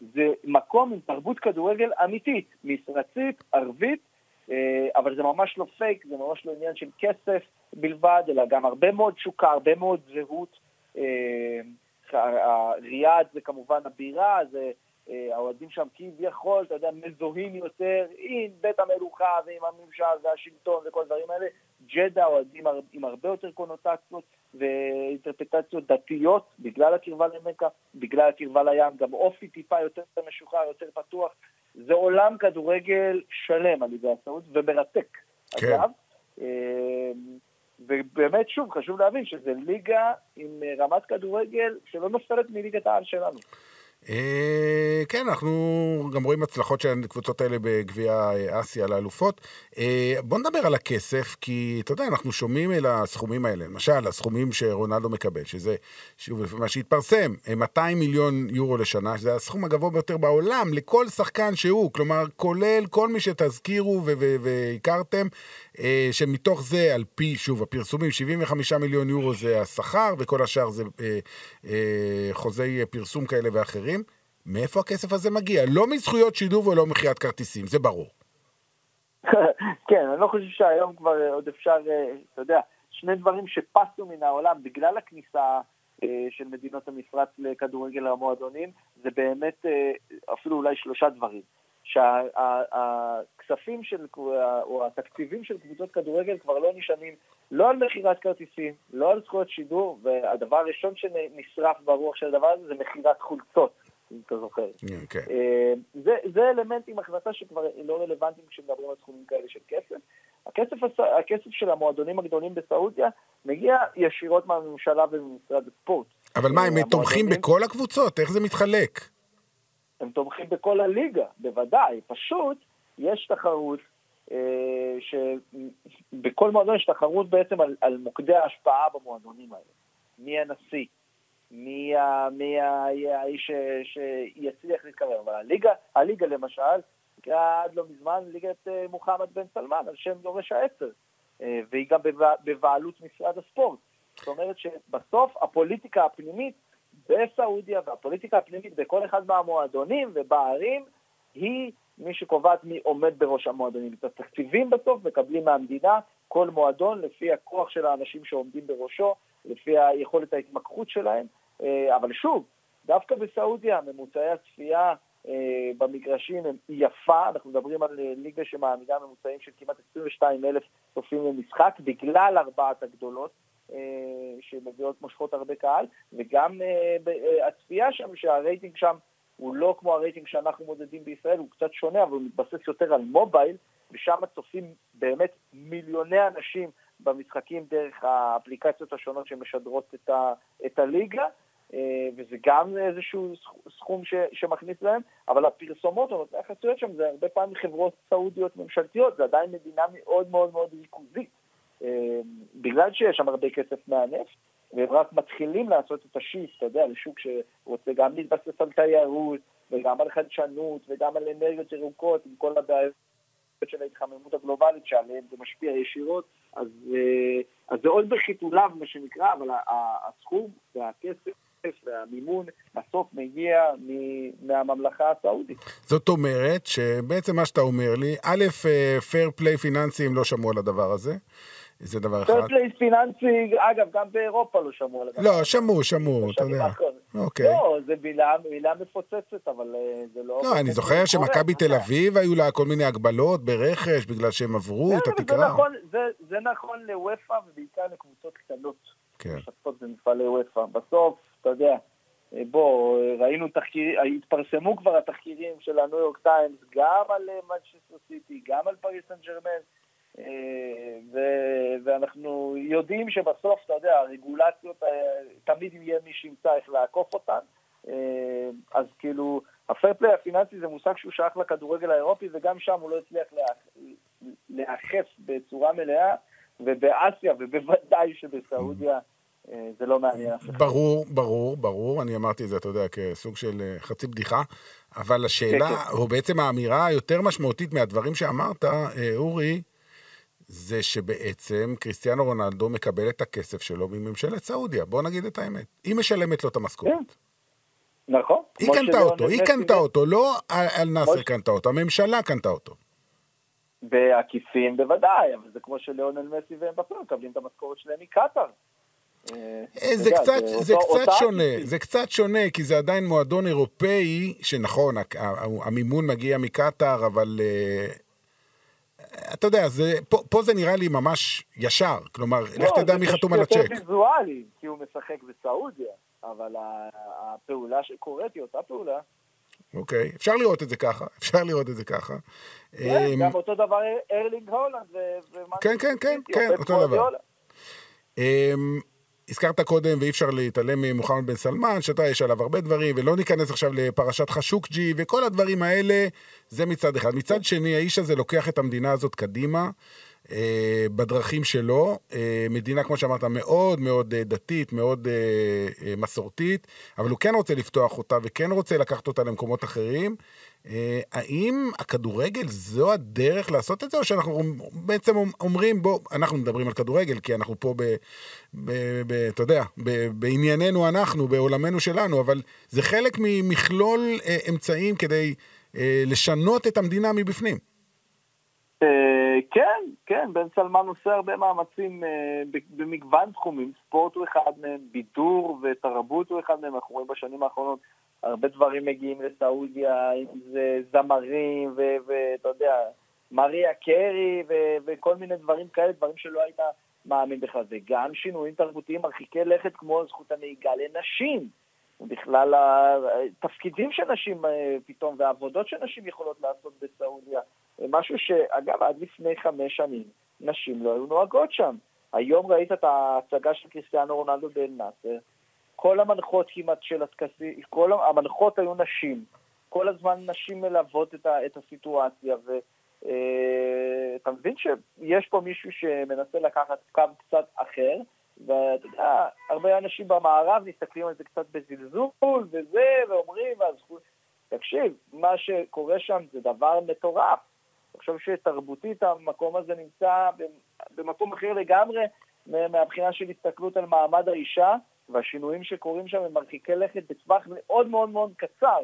זה מקום עם תרבות כדורגל אמיתית, מסורתית, ערבית, אה, אבל זה ממש לא פייק, זה ממש לא עניין של כסף בלבד, אלא גם הרבה מאוד תשוקה, הרבה מאוד זהות. אה, ריאד זה כמובן הבירה, זה אה, האוהדים שם כביכול, אתה יודע, מזוהים יותר עם בית המלוכה ועם הממשל והשלטון וכל הדברים האלה. ג'דה אוהדים עם הרבה יותר קונוטציות ואינטרפטציות דתיות, בגלל הקרבה למכה, בגלל הקרבה לים, גם אופי טיפה יותר משוחרר, יותר פתוח. זה עולם כדורגל שלם, על ידי הסעוד, ומרתק, כן. אגב. אה, ובאמת, שוב, חשוב להבין שזה ליגה עם רמת כדורגל שלא נופלת מליגת העל שלנו. אה, כן, אנחנו גם רואים הצלחות של הקבוצות האלה בגביע אסיה לאלופות. אה, בוא נדבר על הכסף, כי אתה יודע, אנחנו שומעים על הסכומים האלה. למשל, הסכומים שרונלדו מקבל, שזה, שוב, מה שהתפרסם, 200 מיליון יורו לשנה, שזה הסכום הגבוה ביותר בעולם לכל שחקן שהוא, כלומר, כולל כל מי שתזכירו והכרתם, אה, שמתוך זה, על פי, שוב, הפרסומים, 75 מיליון יורו זה השכר, וכל השאר זה חוזי פרסום כאלה ואחרים. אחרים, מאיפה הכסף הזה מגיע? לא מזכויות שידור ולא מכירת כרטיסים, זה ברור. כן, אני לא חושב שהיום כבר עוד אפשר, אה, אתה יודע, שני דברים שפסו מן העולם בגלל הכניסה אה, של מדינות המפרץ לכדורגל המועדונים, זה באמת אה, אפילו אולי שלושה דברים. שהכספים של, או התקציבים של קבוצות כדורגל כבר לא נשענים לא על מכירת כרטיסים, לא על זכויות שידור, והדבר הראשון שנשרף ברוח של הדבר הזה זה מכירת חולצות, אם אתה זוכר. Okay. כן. אה, זה, זה אלמנט עם החלטה שכבר לא רלוונטיים כשמדברים על סכומים כאלה של כסף. הכסף, הכסף של המועדונים הגדולים בסעודיה מגיע ישירות מהממשלה וממשרד הספורט. אבל מה, הם תומכים בכל הקבוצות? איך זה מתחלק? הם תומכים בכל הליגה, בוודאי. פשוט יש תחרות שבכל מועדון יש תחרות בעצם על, על מוקדי ההשפעה במועדונים האלה. מי הנשיא, מי, האיש שיצליח להתקרב. אבל הליגה, הליגה למשל, עד לא מזמן ליגת אה, מוחמד בן סלמן, על שם יורש העצר, אה, והיא גם בבעלות משרד הספורט. זאת אומרת שבסוף הפוליטיקה הפנימית בסעודיה והפוליטיקה הפנימית בכל אחד מהמועדונים ובערים היא מי שקובעת מי עומד בראש המועדונים. את התקציבים בסוף מקבלים מהמדינה כל מועדון לפי הכוח של האנשים שעומדים בראשו, לפי היכולת ההתמקחות שלהם. אה, אבל שוב, דווקא בסעודיה ממוצעי הצפייה אה, במגרשים הם יפה, אנחנו מדברים על אה, ליגה שמעמידה ממוצעים של כמעט 22 אלף צופים למשחק, בגלל ארבעת הגדולות. שמביאות מושכות הרבה קהל, וגם הצפייה שם, שהרייטינג שם הוא לא כמו הרייטינג שאנחנו מודדים בישראל, הוא קצת שונה, אבל הוא מתבסס יותר על מובייל, ושם צופים באמת מיליוני אנשים במשחקים דרך האפליקציות השונות שמשדרות את, ה, את הליגה, אה, וזה גם איזשהו סכום ש, שמכניס להם, אבל הפרסומות נותני החסויות שם זה הרבה פעמים חברות סעודיות ממשלתיות, זה עדיין מדינה מאוד מאוד מאוד ריכוזית, אה, בגלל שיש שם הרבה כסף מהנפט. והם רק מתחילים לעשות את השיפט, אתה יודע, לשוק שרוצה גם להתבסס על תיירות, וגם על חדשנות, וגם על אנרגיות ירוקות, עם כל הבעיות של ההתחממות הגלובלית שעליהן זה משפיע ישירות, אז, אה, אז זה עוד בחיתוליו, מה שנקרא, אבל הסכום והכסף והמימון בסוף מגיע מהממלכה הסעודית. זאת אומרת שבעצם מה שאתה אומר לי, א', fair play פיננסי, הם לא שמעו על הדבר הזה. זה דבר אחד. פרפלייס פיננסי, אגב, גם באירופה לא שמעו על הדבר לא, שמעו, שמעו, אתה יודע. אוקיי. לא, זו מילה, מפוצצת, אבל אה, זה לא... לא, אני זוכר שמכבי תל אביב היו לה כל מיני הגבלות ברכש, בגלל שהם עברו את התקרה. זה נכון, זה, זה נכון לאופ"א ובעיקר לקבוצות קטנות. כן. משתתפות במפעלי אופ"א. בסוף, אתה יודע, אה, בוא, ראינו תחקירים, התפרסמו כבר התחקירים של הניו יורק טיימס, גם על מנצ'סטר סיטי, גם על פריס סן ג'רמן. ו- ואנחנו יודעים שבסוף, אתה יודע, הרגולציות, אה, תמיד יהיה מי שימצא איך לעקוף אותן. אה, אז כאילו, הפרפליי הפיננסי זה מושג שהוא שייך לכדורגל האירופי, וגם שם הוא לא הצליח להיאכף בצורה מלאה, ובאסיה, ובוודאי שבסעודיה, אה, זה לא מעניין אף אחד. ברור, ברור, ברור. אני אמרתי את זה, אתה יודע, כסוג של חצי בדיחה. אבל השאלה, כן, כן. או בעצם האמירה היותר משמעותית מהדברים שאמרת, אורי, זה שבעצם קריסטיאנו רונלדו מקבל את הכסף שלו מממשלת סעודיה. בוא נגיד את האמת. היא משלמת לו את המשכורת. כן. נכון. היא קנתה אותו, היא קנתה אותו, לא על נאסר קנתה אותו, הממשלה קנתה אותו. בעקיפין בוודאי, אבל זה כמו שלאונל מסי והם בפרק מקבלים את המשכורת שלהם מקטאר. אה, זה קצת, זה קצת שונה, זה קצת שונה, כי זה עדיין מועדון אירופאי, שנכון, המימון מגיע מקטאר, אבל אה, אתה יודע, זה, פה, פה זה נראה לי ממש ישר, כלומר, לא, לך תדע מי חתום על הצ'ק. זה יותר ויזואלי, כי הוא משחק בסעודיה, אבל הפעולה שקורית היא אותה פעולה. אוקיי, אפשר לראות את זה ככה, אפשר לראות את זה ככה. כן, אמ, גם אותו דבר ארלינג הולנד. כן, כן, כן, כן, אותו דבר. הזכרת קודם, ואי אפשר להתעלם ממוחמד בן סלמן, שאתה, יש עליו הרבה דברים, ולא ניכנס עכשיו לפרשת חשוקג'י, וכל הדברים האלה, זה מצד אחד. מצד שני, האיש הזה לוקח את המדינה הזאת קדימה. אה, בדרכים שלו, אה, מדינה, כמו שאמרת, מאוד מאוד אה, דתית, מאוד מסורתית, אבל הוא כן רוצה לפתוח אותה וכן רוצה לקחת אותה למקומות אחרים. האם הכדורגל זו הדרך לעשות את זה, או שאנחנו בעצם אומרים, בוא, אנחנו מדברים על כדורגל, כי אנחנו פה, ב, ב, ב, אתה יודע, ב, בענייננו אנחנו, בעולמנו שלנו, אבל זה חלק ממכלול אמצעים כדי לשנות את המדינה מבפנים. אה, כן, כן, בן סלמן עושה הרבה מאמצים אה, במגוון תחומים, ספורט הוא אחד מהם, בידור ותרבות הוא אחד מהם, אנחנו רואים בשנים האחרונות הרבה דברים מגיעים לסעודיה, אם זה זמרים ואתה יודע, מריה קרי וכל מיני דברים כאלה, דברים שלא היית מאמין בכלל, וגם שינויים תרבותיים מרחיקי לכת כמו זכות הנהיגה לנשים. בכלל התפקידים שנשים אה, פתאום והעבודות שנשים יכולות לעשות בסעודיה. משהו שאגב עד לפני חמש שנים נשים לא היו נוהגות שם. היום ראית את ההצגה של קריסטיאנו רונלדו בן נאסר, כל המנחות כמעט של הטקסים, כל המנחות היו נשים. כל הזמן נשים מלוות את, ה, את הסיטואציה, ו, אה, מבין שיש פה מישהו שמנסה לקחת קו קצת אחר, ואתה יודע, הרבה אנשים במערב מסתכלים על זה קצת בזלזול וזה, ואומרים, והזכות... תקשיב, מה שקורה שם זה דבר מטורף. חושב שתרבותית המקום הזה נמצא במקום אחר לגמרי מהבחינה של הסתכלות על מעמד האישה, והשינויים שקורים שם הם מרחיקי לכת בטווח מאוד מאוד מאוד קצר.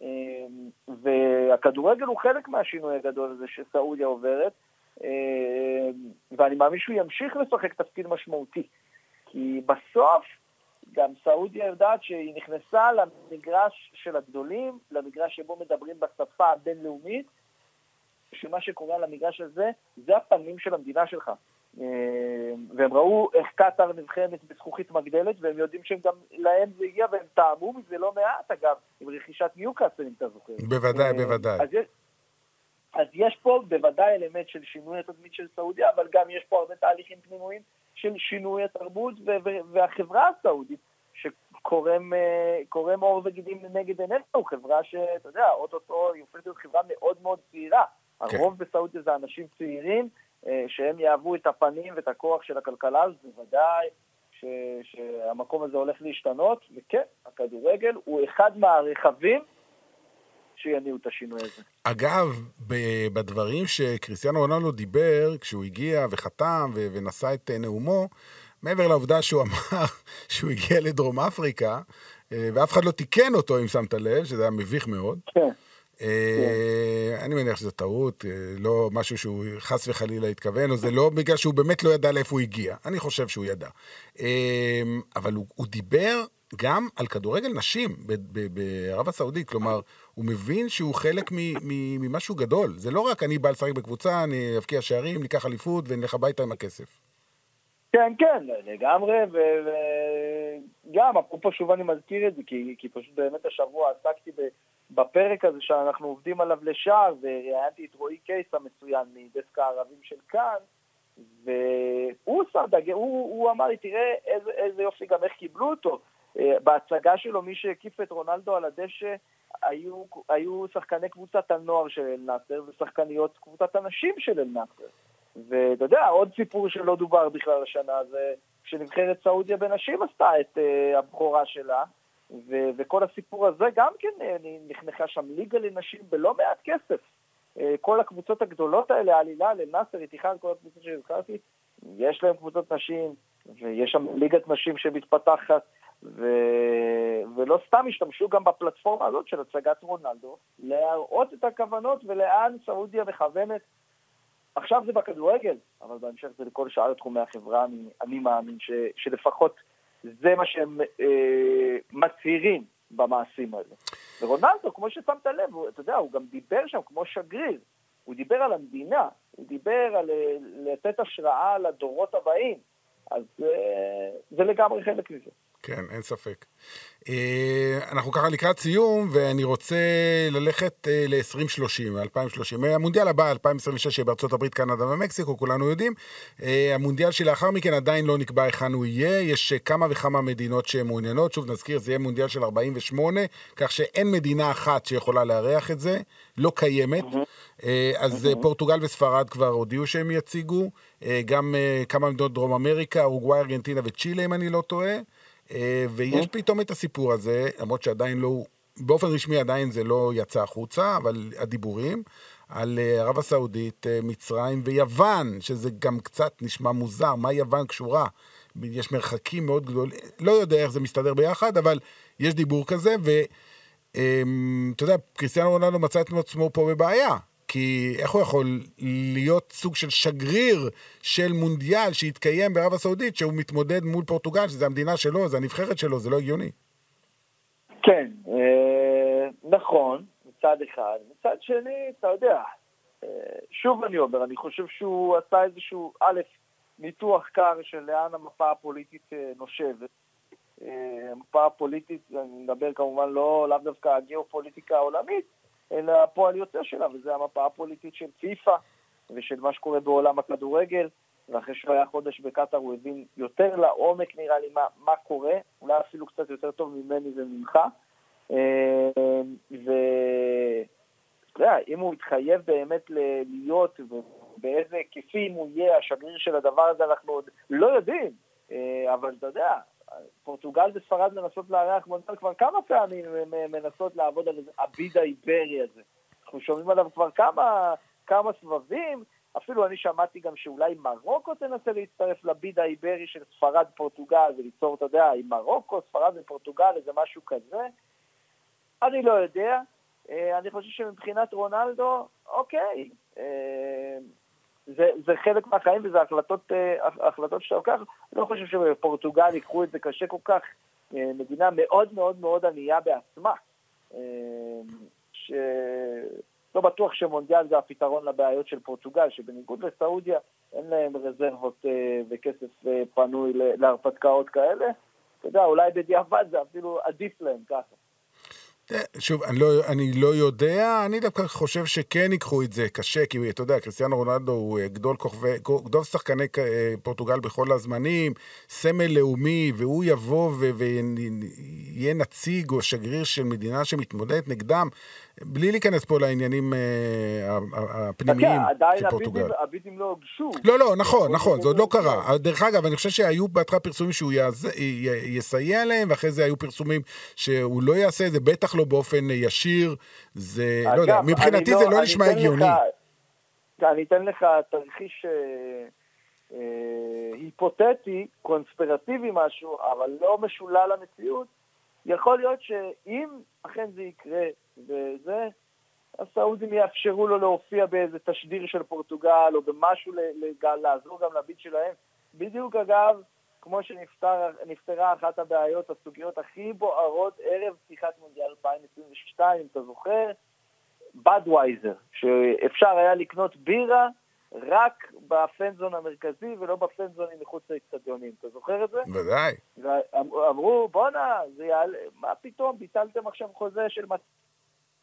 אמ, והכדורגל הוא חלק מהשינוי הגדול הזה שסעודיה עוברת, אמ, ואני מאמין שהוא ימשיך לשחק תפקיד משמעותי. כי בסוף גם סעודיה יודעת שהיא נכנסה למגרש של הגדולים, למגרש שבו מדברים בשפה הבינלאומית, שמה שקורה על המגרש הזה, זה הפנים של המדינה שלך. אה, והם ראו איך קטאר נבחנת בזכוכית מגדלת, והם יודעים שהם גם, להם זה הגיע, והם טעמו מזה לא מעט, אגב, עם רכישת ניוקאסל, אם אתה זוכר. בוודאי, אה, בוודאי. אז יש, אז יש פה בוודאי אלמנט של שינוי התדמית של סעודיה, אבל גם יש פה הרבה תהליכים פנימיים של שינוי התרבות והחברה הסעודית, שקורם עור וגידים נגד עינינו, חברה שאתה יודע, אוטוטו היא הופכת להיות חברה מאוד מאוד צעירה. כן. הרוב בסעודיה זה אנשים צעירים, אה, שהם יהוו את הפנים ואת הכוח של הכלכלה, אז בוודאי ש, שהמקום הזה הולך להשתנות, וכן, הכדורגל הוא אחד מהרכבים שיניעו את השינוי הזה. אגב, בדברים שקריסטיאנו רונלדו דיבר, כשהוא הגיע וחתם ונשא את אה, נאומו, מעבר לעובדה שהוא אמר שהוא הגיע לדרום אפריקה, אה, ואף אחד לא תיקן אותו, אם שמת לב, שזה היה מביך מאוד. כן. אה, אני מניח שזו טעות, אה, לא משהו שהוא חס וחלילה התכוון, או זה לא בגלל שהוא באמת לא ידע לאיפה הוא הגיע. אני חושב שהוא ידע. אה, אבל הוא, דיבר גם על כדורגל נשים בערב הסעודית, כלומר, הוא מבין שהוא חלק ממשהו גדול. זה לא רק אני בא לשחק בקבוצה, אני אבקיע שערים, ניקח אליפות ונלך הביתה עם הכסף. כן, כן, לגמרי, וגם, אפרופו שוב אני מזכיר את זה, כי, כי פשוט באמת השבוע עסקתי ב... בפרק הזה שאנחנו עובדים עליו לשער, וראיינתי את רועי קייס המצוין מדסק הערבים של כאן, והוא שם דגל, הוא, הוא אמר לי, תראה איזה, איזה יופי גם איך קיבלו אותו. אה, בהצגה שלו, מי שהקיף את רונלדו על הדשא היו, היו שחקני קבוצת הנוער של אל-נאצר ושחקניות קבוצת הנשים של אל-נאצר. ואתה יודע, עוד סיפור שלא דובר בכלל השנה זה שנבחרת סעודיה בנשים עשתה את uh, הבכורה שלה, ו- וכל הסיפור הזה גם כן אה, נחנכה שם ליגה לנשים בלא מעט כסף. אה, כל הקבוצות הגדולות האלה, עלילה, לנאסר, איתיחד, כל הקבוצות שהזכרתי, יש להם קבוצות נשים, ויש שם ליגת נשים שמתפתחת, ו... ולא סתם השתמשו גם בפלטפורמה הזאת של הצגת רונלדו, להראות את הכוונות ולאן סעודיה מכוונת. עכשיו זה בכדורגל, אבל בהמשך זה לכל שאר תחומי החברה, אני, אני מאמין ש... שלפחות זה מה שהם אה, מצהירים במעשים האלה. ורונלדו, כמו ששמת לב, הוא, אתה יודע, הוא גם דיבר שם כמו שגריר. הוא דיבר על המדינה, הוא דיבר על אה, לתת השראה לדורות הבאים. אז אה, זה לגמרי חלק מזה. כן, אין ספק. אה, אנחנו ככה לקראת סיום, ואני רוצה ללכת אה, ל-2030, 2030. המונדיאל הבא, 2026, בארצות הברית, קנדה ומקסיקו, כולנו יודעים. אה, המונדיאל שלאחר מכן עדיין לא נקבע היכן הוא יהיה. יש כמה וכמה מדינות שמעוניינות. שוב נזכיר, זה יהיה מונדיאל של 48, כך שאין מדינה אחת שיכולה לארח את זה, לא קיימת. אז פורטוגל וספרד כבר הודיעו שהם יציגו. גם כמה מדינות דרום אמריקה, אורוגוואי, ארגנטינה וצ'ילה, אם אני לא טועה. אה, ויש כן. פתאום את הסיפור הזה, למרות שעדיין לא, באופן רשמי עדיין זה לא יצא החוצה, אבל הדיבורים, על אה, ערב הסעודית, אה, מצרים ויוון, שזה גם קצת נשמע מוזר, מה יוון קשורה? יש מרחקים מאוד גדולים, לא יודע איך זה מסתדר ביחד, אבל יש דיבור כזה, ואתה יודע, קריסטיאנו רונלדו מצא את עצמו פה בבעיה, כי איך הוא יכול להיות סוג של שגריר של מונדיאל שיתקיים בערב הסעודית, שהוא מתמודד מול פורטוגל, שזו המדינה שלו, זו הנבחרת שלו, זה לא הגיוני. כן, אה, נכון, מצד אחד. מצד שני, אתה יודע, אה, שוב אני אומר, אני חושב שהוא עשה איזשהו, א', ניתוח קר של לאן המפה הפוליטית אה, נושבת. המפה הפוליטית, אני מדבר כמובן לא, לאו דווקא הגיאופוליטיקה העולמית, אלא הפועל יוצא שלה, וזה המפה הפוליטית של פיפ"א ושל מה שקורה בעולם הכדורגל. ואחרי שהוא היה חודש בקטאר הוא הבין יותר לעומק נראה לי מה, מה קורה, אולי אפילו קצת יותר טוב ממני וממך. אה, אתה יודע, אם הוא יתחייב באמת להיות ובאיזה היקפים הוא יהיה השגריר של הדבר הזה, אנחנו עוד לא יודעים. אה, אבל אתה יודע, פורטוגל וספרד מנסות לארח מונדיאל כבר כמה פעמים מנסות לעבוד על הביד האיברי הזה. אנחנו שומעים עליו כבר כמה, כמה סבבים, אפילו אני שמעתי גם שאולי מרוקו תנסה להצטרף לביד האיברי של ספרד-פורטוגל וליצור, אתה יודע, עם מרוקו, ספרד ופורטוגל, איזה משהו כזה. אני לא יודע. אה, אני חושב שמבחינת רונלדו, אוקיי, אה, זה, זה חלק מהחיים וזה החלטות, אה, החלטות שאתה לוקח. אני לא חושב שבפורטוגל ייקחו את זה קשה כל כך. מדינה מאוד מאוד מאוד ענייה בעצמה. שלא בטוח שמונדיאל זה הפתרון לבעיות של פורטוגל, שבניגוד לסעודיה אין להם רזרבות וכסף פנוי להרפתקאות כאלה. אתה יודע, אולי בדיעבד זה אפילו עדיף להם ככה. שוב, אני לא, אני לא יודע, אני דווקא חושב שכן ייקחו את זה קשה, כי אתה יודע, קריסטיאנו רונלדו הוא אה, גדול כוכבי, גדול שחקני אה, פורטוגל בכל הזמנים, סמל לאומי, והוא יבוא ויהיה נציג או שגריר של מדינה שמתמודדת נגדם. בלי להיכנס פה לעניינים אה, הפנימיים של פורטוגל. עדיין הביטים לא הוגשו. לא, לא, נכון, נכון, זה עוד לא קרה. דרך אגב, אני חושב שהיו בהתחלה פרסומים שהוא יסייע להם, ואחרי זה היו פרסומים שהוא לא יעשה את זה, בטח לא באופן ישיר. זה, לא יודע, מבחינתי זה לא, לא נשמע הגיוני. אני אתן לך תרחיש אה, אה, היפותטי, קונספירטיבי משהו, אבל לא משולל למציאות. יכול להיות שאם אכן זה יקרה וזה, הסעודים יאפשרו לו להופיע באיזה תשדיר של פורטוגל או במשהו לעזור גם לביט שלהם. בדיוק אגב, כמו שנפתרה אחת הבעיות, הסוגיות הכי בוערות ערב פתיחת מונדיאל 2022, אם אתה זוכר, בדווייזר, שאפשר היה לקנות בירה רק בפנזון המרכזי ולא בפנזונים מחוץ לאצטדיונים. אתה זוכר את זה? ודאי. ואמרו, בואנה, זה יעלה, מה פתאום, ביטלתם עכשיו חוזה של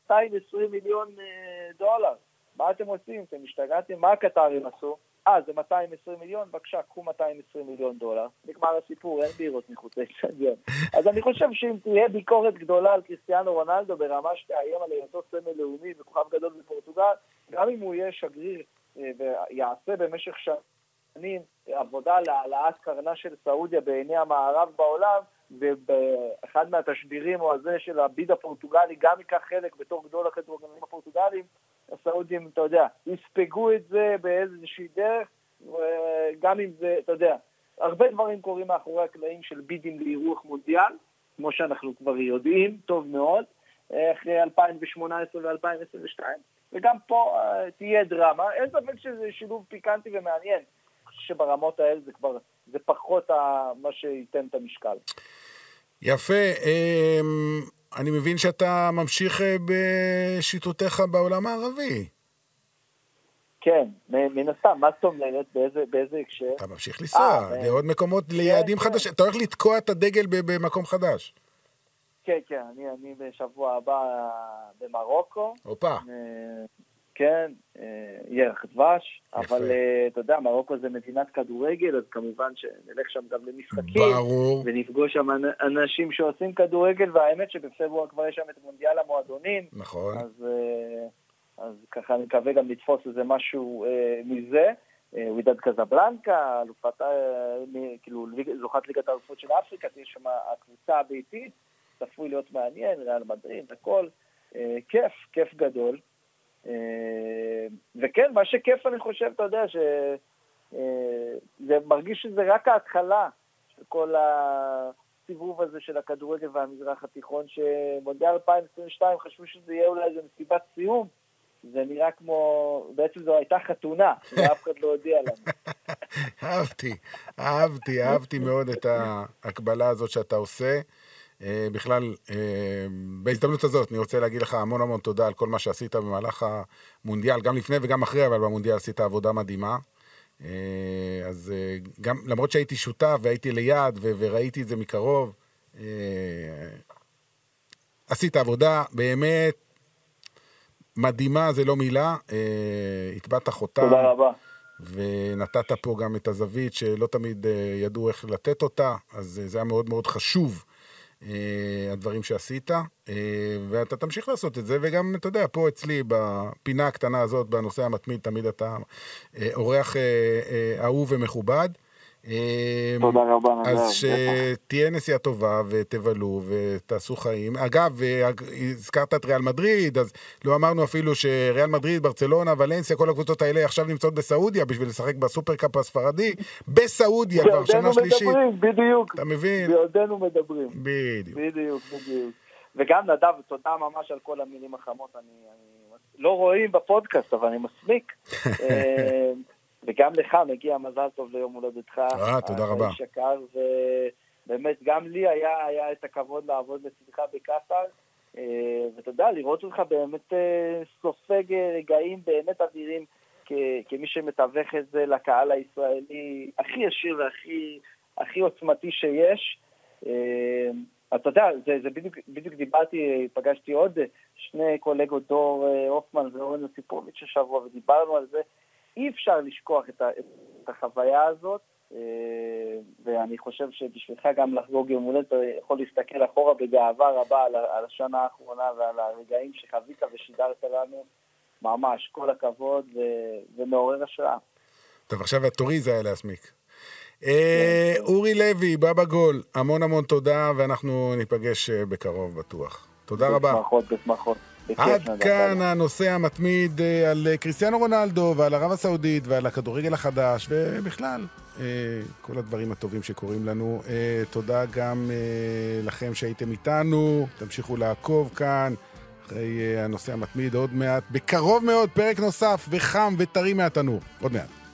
220 מיליון אה, דולר. מה אתם עושים? אתם השתגעתם? מה הקטרים עשו? אה, זה 220 מיליון? בבקשה, קחו 220 מיליון דולר. נגמר הסיפור, אין בירות מחוץ לאצטדיון. אז אני חושב שאם תהיה ביקורת גדולה על קריסטיאנו רונלדו ברמה שתאיים על היותו סמל לאומי וכוכב גדול בפורטוגל, גם אם הוא יהיה שגריר אה, ויעשה במשך שנים עבודה להעלאת קרנה של סעודיה בעיני המערב בעולם, ובאחד מהתשדירים או הזה של הביד הפורטוגלי גם ייקח חלק בתור גדול הכדורגלנים הפורטוגלים, הסעודים, אתה יודע, יספגו את זה באיזושהי דרך, גם אם זה, אתה יודע, הרבה דברים קורים מאחורי הקלעים של בידים לאירוח מונדיאל, כמו שאנחנו כבר יודעים, טוב מאוד, אחרי 2018 ו-2022, וגם פה uh, תהיה דרמה. אין ספק שזה שילוב פיקנטי ומעניין. שברמות האלה זה כבר, זה פחות מה שייתן את המשקל. יפה. אני מבין שאתה ממשיך אה, בשיטותיך בעולם הערבי. כן, מן הסתם, מה זאת אומרת? באיזה, באיזה הקשר? אתה ממשיך לנסוע אה, לעוד מקומות, כן, ליעדים כן. חדשים. אתה הולך לתקוע את הדגל במקום חדש. כן, כן, אני, אני בשבוע הבא במרוקו. הופה. אה, כן, ירח דבש, אבל אה, אתה יודע, מרוקו זה מדינת כדורגל, אז כמובן שנלך שם גם למשחקים. ברור. ונפגוש שם אנשים שעושים כדורגל, והאמת שבפברואר כבר יש שם את מונדיאל המועדונים. נכון. אז, אה, אז ככה אני מקווה גם לתפוס איזה משהו אה, מזה. ווידד קזבלנקה, אלופת, כאילו, זוכת ליגת האלופות של אפריקה, תהיה שם הקבוצה הביתית, צפוי להיות מעניין, ריאל מדריד, הכל. כיף, כיף גדול. אה, וכן, מה שכיף אני חושב, אתה יודע, שזה אה, מרגיש שזה רק ההתחלה של כל הסיבוב הזה של הכדורגל והמזרח התיכון, שמונדיאל 2022 חשבו שזה יהיה אולי איזה מסיבת סיום. זה נראה כמו, בעצם זו הייתה חתונה, ואף אחד לא הודיע לנו. אהבתי, אהבתי, אהבתי מאוד את ההקבלה הזאת שאתה עושה. אה, בכלל, אה, בהזדמנות הזאת אני רוצה להגיד לך המון המון תודה על כל מה שעשית במהלך המונדיאל, גם לפני וגם אחרי, אבל במונדיאל עשית עבודה מדהימה. אה, אז גם, למרות שהייתי שותף והייתי ליד וראיתי את זה מקרוב, עשית עבודה באמת מדהימה, זה לא מילה, הטבעת חותם. תודה רבה. ונתת פה גם את הזווית שלא תמיד ידעו איך לתת אותה, אז זה היה מאוד מאוד חשוב. אה, הדברים שעשית, אה, ואתה תמשיך לעשות את זה, וגם, אתה יודע, פה אצלי, בפינה הקטנה הזאת, בנושא המתמיד, תמיד אתה אה, אורח אהוב ומכובד. תודה רבה, נדב. אז שתהיה נסיעה טובה ותבלו ותעשו חיים. אגב, הזכרת את ריאל מדריד, אז לא אמרנו אפילו שריאל מדריד, ברצלונה, ולנסיה, כל הקבוצות האלה עכשיו נמצאות בסעודיה בשביל לשחק בסופרקאפ הספרדי. בסעודיה כבר שנה שלישית. בעודנו מדברים, בדיוק. אתה מבין? בעודנו מדברים. בדיוק. בדיוק, בדיוק. וגם נדב, תודה ממש על כל המילים החמות. אני, אני לא רואים בפודקאסט, אבל אני מסמיק. אה, וגם לך מגיע מזל טוב ליום הולדתך. אה, תודה רבה. האיש יקר, ובאמת גם לי היה, היה את הכבוד לעבוד לצדך בקטאר. אה, ואתה יודע, לראות אותך באמת אה, סופג רגעים באמת אדירים כמי שמתווך את זה לקהל הישראלי הכי ישיר והכי הכי עוצמתי שיש. אה, אתה יודע, זה, זה בדיוק, בדיוק דיברתי, פגשתי עוד שני קולגות, דור הופמן ואורן יוסיפוביץ' השבוע, ודיברנו על זה. אי אפשר לשכוח את, ה, את החוויה הזאת, אה, ואני חושב שבשבילך גם לחגוג יום הולדת, אתה יכול להסתכל אחורה בגאווה רבה על, על השנה האחרונה ועל הרגעים שחווית ושידרת לנו. ממש, כל הכבוד ו, ומעורר השראה. טוב, עכשיו התורי זה היה להסמיק. אה, כן. אורי לוי, בבא גול, המון המון תודה, ואנחנו ניפגש אה, בקרוב בטוח. תודה רבה. בשמחות, בשמחות. עד כאן הנושא המתמיד אה, על אה, קריסטיאנו רונלדו ועל ערב הסעודית ועל הכדורגל החדש ובכלל אה, כל הדברים הטובים שקורים לנו. תודה גם לכם שהייתם איתנו, תמשיכו לעקוב כאן אחרי הנושא המתמיד עוד מעט. בקרוב מאוד פרק נוסף וחם וטרי מהתנור. עוד מעט.